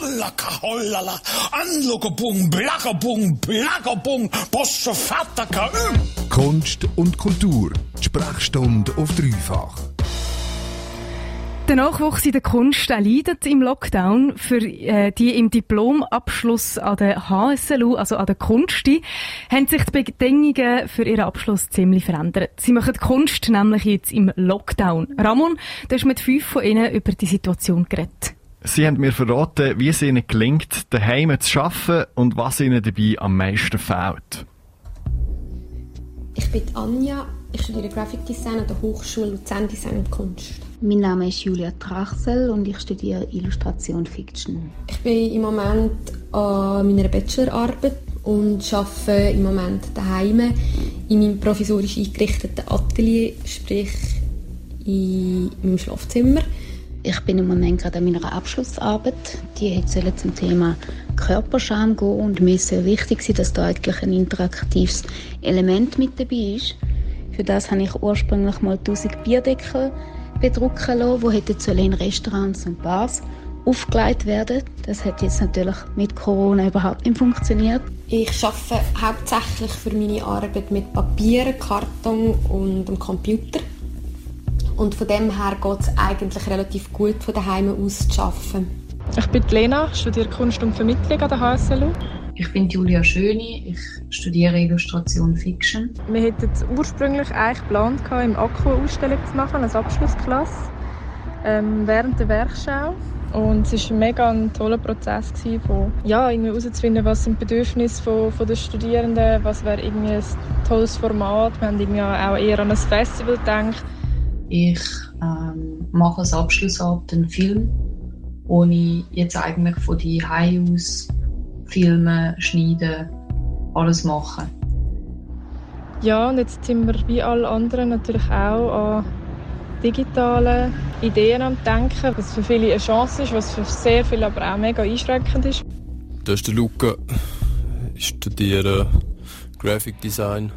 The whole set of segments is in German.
hollaka hollala, blagabung, blagabung, posso fattaka. Kunst und Kultur. Die Sprechstunde auf dreifach. Der Nachwuchs in der Kunst leidet im Lockdown. Für äh, die im Diplomabschluss an der HSLU, also an der Kunsti, haben sich die Bedingungen für ihren Abschluss ziemlich verändert. Sie machen Kunst nämlich jetzt im Lockdown. Ramon, du hast mit fünf von ihnen über die Situation geredet. Sie haben mir verraten, wie es ihnen gelingt, daheim zu arbeiten und was ihnen dabei am meisten fehlt. Ich bin Anja, ich studiere Graphic Design an der Hochschule Luzern Design und Kunst. Mein Name ist Julia Trachsel und ich studiere Illustration Fiction. Ich bin im Moment an meiner Bachelorarbeit und arbeite im Moment daheim in meinem provisorisch eingerichteten Atelier, sprich in meinem Schlafzimmer. Ich bin im Moment gerade an meiner Abschlussarbeit. Die soll zum Thema Körperscham gehen und mir ist sehr wichtig, dass da eigentlich ein interaktives Element mit dabei ist. Für das habe ich ursprünglich mal 1000 Bierdeckel bedrucken lassen, die hätten in Restaurants und Bars aufgelegt werden. Das hat jetzt natürlich mit Corona überhaupt nicht funktioniert. Ich arbeite hauptsächlich für meine Arbeit mit Papier, Karton und dem Computer. Und von dem her geht es eigentlich relativ gut, von daheim aus zu arbeiten. Ich bin Lena, studiere Kunst und Vermittlung an der HSLU. Ich bin Julia Schöni, ich studiere Illustration Fiction. Wir hatten ursprünglich eigentlich geplant, im Akku eine Ausstellung zu machen, als Abschlussklasse, ähm, während der Werkschau. Und es war ein mega ein toller Prozess, gewesen, von, ja, irgendwie herauszufinden, was sind die Bedürfnisse von, von den Studierenden, was wäre irgendwie ein tolles Format. Wir haben irgendwie auch eher an ein Festival gedacht. Ich ähm, mache als Abschlussarbeit einen Film, ohne jetzt eigentlich von die aus filmen, schneiden, alles machen. Ja, und jetzt sind wir wie alle anderen natürlich auch an digitalen Ideen am Denken, was für viele eine Chance ist, was für sehr viele aber auch mega einschränkend ist. Das ist der Luca. Ich studiere Graphic Design.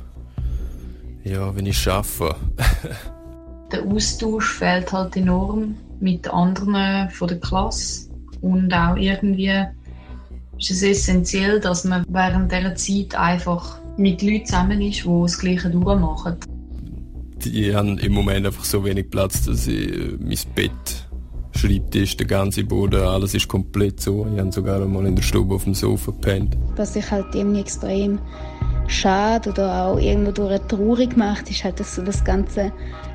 Ja, wenn ich arbeite. der Austausch fehlt halt enorm mit anderen von der Klasse und auch irgendwie ist es essentiell, dass man während dieser Zeit einfach mit Leuten zusammen ist, die das Gleiche durchmachen. Die haben im Moment einfach so wenig Platz, dass ich äh, mein Bett, Schreibtisch, der ganze Boden, alles ist komplett so. Ich habe sogar einmal in der Stube auf dem Sofa gepennt. Was ich halt irgendwie extrem schade oder auch irgendwo durch traurig macht, ist halt, dass so das ganze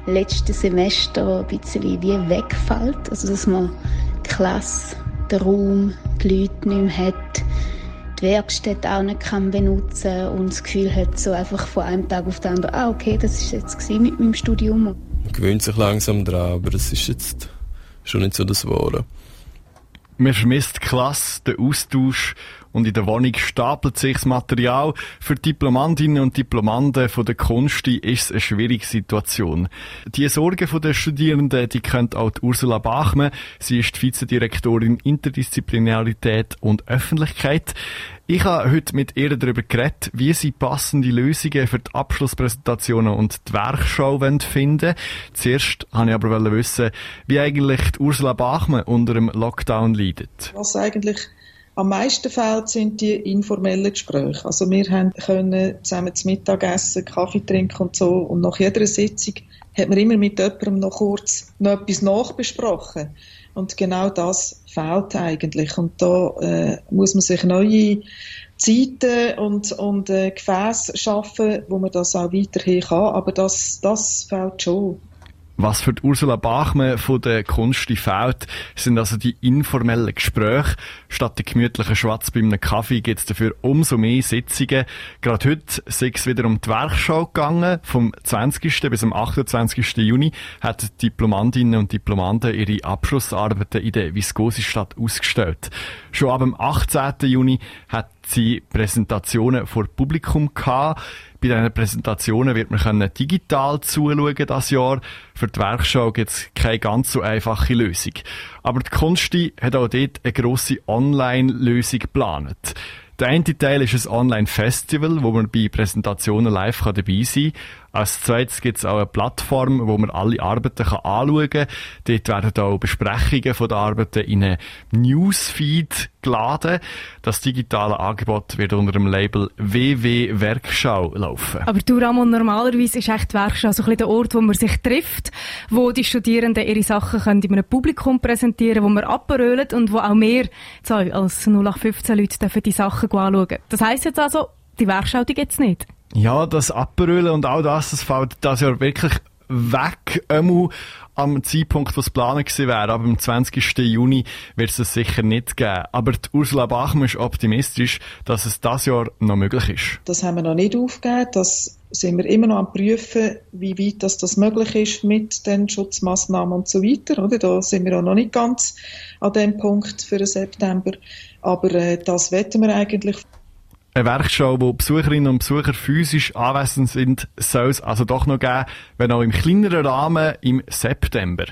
letzte Semester ein bisschen wie wegfällt. Also, dass man die Klasse, den Raum, die Leute nicht mehr hat, die Werkstätte auch nicht kann benutzen und das Gefühl hat, so einfach von einem Tag auf den anderen, ah, okay, das ist jetzt mit meinem Studium. Man gewöhnt sich langsam dran, aber es ist jetzt schon nicht so das Wahre. Man vermisst die Klasse, den Austausch und in der Wohnung stapelt sich das Material. Für Diplomantinnen und Diplomanden von der Kunst ist es eine schwierige Situation. Die Sorgen der Studierenden, die kennt auch Ursula Bachmann. Sie ist Vizedirektorin Interdisziplinarität und Öffentlichkeit. Ich habe heute mit ihr darüber geredet, wie sie passende Lösungen für die Abschlusspräsentationen und die Werkschau finden Zuerst wollte ich aber wissen, wie eigentlich Ursula Bachmann unter dem Lockdown leidet. Was eigentlich am meisten fehlt, sind die informellen Gespräche. Also wir haben können zusammen zum Mittagessen, Kaffee trinken und so. Und nach jeder Sitzung hat man immer mit jemandem noch kurz noch etwas nachbesprochen. Und genau das fehlt eigentlich. Und da äh, muss man sich neue Zeiten und, und äh, Gefäße schaffen, wo man das auch weiterhin kann. Aber das, das fehlt schon. Was für Ursula Bachmann von der Kunst fehlt, sind also die informellen Gespräche. Statt der gemütlichen Schwatz bei einem Kaffee gibt es dafür umso mehr Sitzungen. Gerade heute sei es wieder um die Werkschau gegangen. Vom 20. bis zum 28. Juni hat Diplomantinnen und Diplomanten ihre Abschlussarbeiten in der Viskosestadt ausgestellt. Schon ab dem 18. Juni hat sie Präsentationen vor Publikum gehabt. Bei diesen Präsentationen wird man digital zuschauen das Jahr. Für die Werkschau gibt es keine ganz so einfache Lösung. Aber die Kunsti hat auch dort eine grosse Online-Lösung geplant. Der eine Teil ist ein Online-Festival, wo man bei Präsentationen live dabei sein kann. Als zweites gibt es auch eine Plattform, wo man alle Arbeiten kann anschauen kann. Dort werden auch Besprechungen von den Arbeiten in einem Newsfeed geladen. Das digitale Angebot wird unter dem Label WW Werkschau laufen. Aber du, Ramon, normalerweise ist echt die Werkschau so ein bisschen der Ort, wo man sich trifft, wo die Studierenden ihre Sachen können in einem Publikum präsentieren wo man abrölen und wo auch mehr als 0815 Leute dürfen die Sachen anschauen. Das heisst jetzt also, die Werkschau die gibt's nicht? Ja, das Abrollen und all das, das fällt das ja wirklich weg. Einmal am Zeitpunkt, wo es geplant gewesen wäre, aber am 20. Juni wird es das sicher nicht geben. Aber die Ursula Bachmann ist optimistisch, dass es das Jahr noch möglich ist. Das haben wir noch nicht aufgegeben. Das sind wir immer noch am prüfen, wie weit das, das möglich ist mit den Schutzmaßnahmen und so weiter. Oder? Da sind wir auch noch nicht ganz an dem Punkt für den September. Aber äh, das wetten wir eigentlich eine Werkschau, wo Besucherinnen und Besucher physisch anwesend sind, soll es also doch noch geben, wenn auch im kleineren Rahmen im September.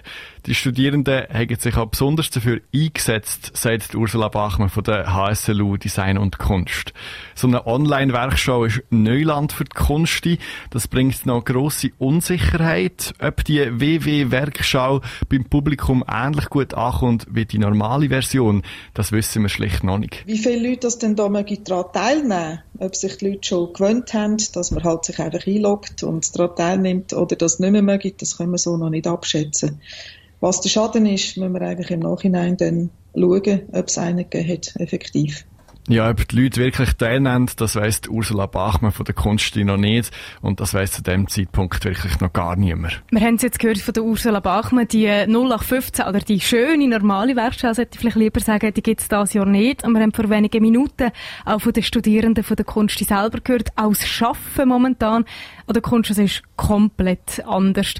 Die Studierenden haben sich auch besonders dafür eingesetzt, sagt Ursula Bachmann von der HSLU Design und Kunst. So eine Online-Werkschau ist Neuland für die Kunst. Das bringt noch grosse Unsicherheit. Ob die WW-Werkschau beim Publikum ähnlich gut ankommt wie die normale Version, das wissen wir schlicht noch nicht. Wie viele Leute das denn da mögen daran teilnehmen? Ob sich die Leute schon gewöhnt haben, dass man halt sich einfach einloggt und daran teilnimmt oder das nicht mehr mögen, das können wir so noch nicht abschätzen. Was der Schaden ist, müssen wir eigentlich im Nachhinein dann schauen, ob es einen gegeben hat, effektiv. Ja, ob die Leute wirklich teilnehmen, das weiss Ursula Bachmann von der Kunst noch nicht. Und das weiss zu dem Zeitpunkt wirklich noch gar niemand. Wir haben es jetzt gehört von der Ursula Bachmann, die 0815 oder die schöne, normale Werkstatt, sollte ich vielleicht lieber sagen, die gibt es dieses Jahr nicht. Und wir haben vor wenigen Minuten auch von den Studierenden von der Kunst selber gehört, aus Schaffen momentan an der Kunst, das ist komplett anders.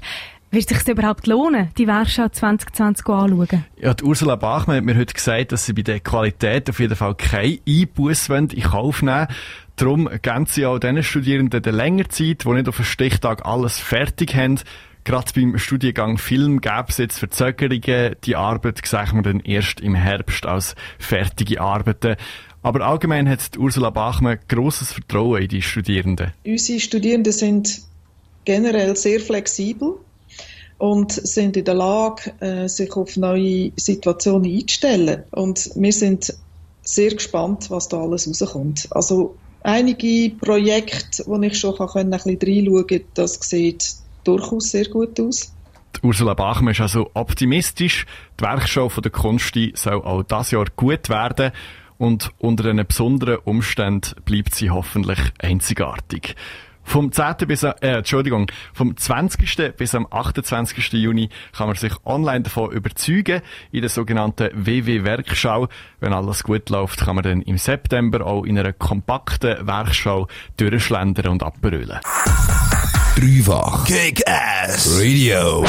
Wird es sich überhaupt lohnen, die Werkstatt 2020 anzuschauen? Ja, die Ursula Bachmann hat mir heute gesagt, dass sie bei der Qualität auf jeden Fall keinen Einbuss in Kauf nehmen Darum geben sie auch diesen Studierenden eine längere Zeit, die nicht auf einen Stichtag alles fertig haben. Gerade beim Studiengang Film gäbe es jetzt Verzögerungen. Die Arbeit sehen wir dann erst im Herbst als fertige Arbeiten. Aber allgemein hat Ursula Bachmann grosses Vertrauen in die Studierenden. Unsere Studierenden sind generell sehr flexibel und sind in der Lage, äh, sich auf neue Situationen einzustellen. Und wir sind sehr gespannt, was da alles rauskommt. Also einige Projekte, wo ich schon ein bisschen reinschauen kann, das sieht durchaus sehr gut aus. Die Ursula Bachmann ist also optimistisch. Die Werkschau von der Kunst soll auch das Jahr gut werden und unter einen besonderen Umständen bleibt sie hoffentlich einzigartig. Vom 10. bis, äh, Entschuldigung, vom 20. bis am 28. Juni kann man sich online davon überzeugen in der sogenannten WW-Werkschau. Wenn alles gut läuft, kann man dann im September auch in einer kompakten Werkschau durchschlendern und abbrüllen. Dreifach Kick-Ass Radio.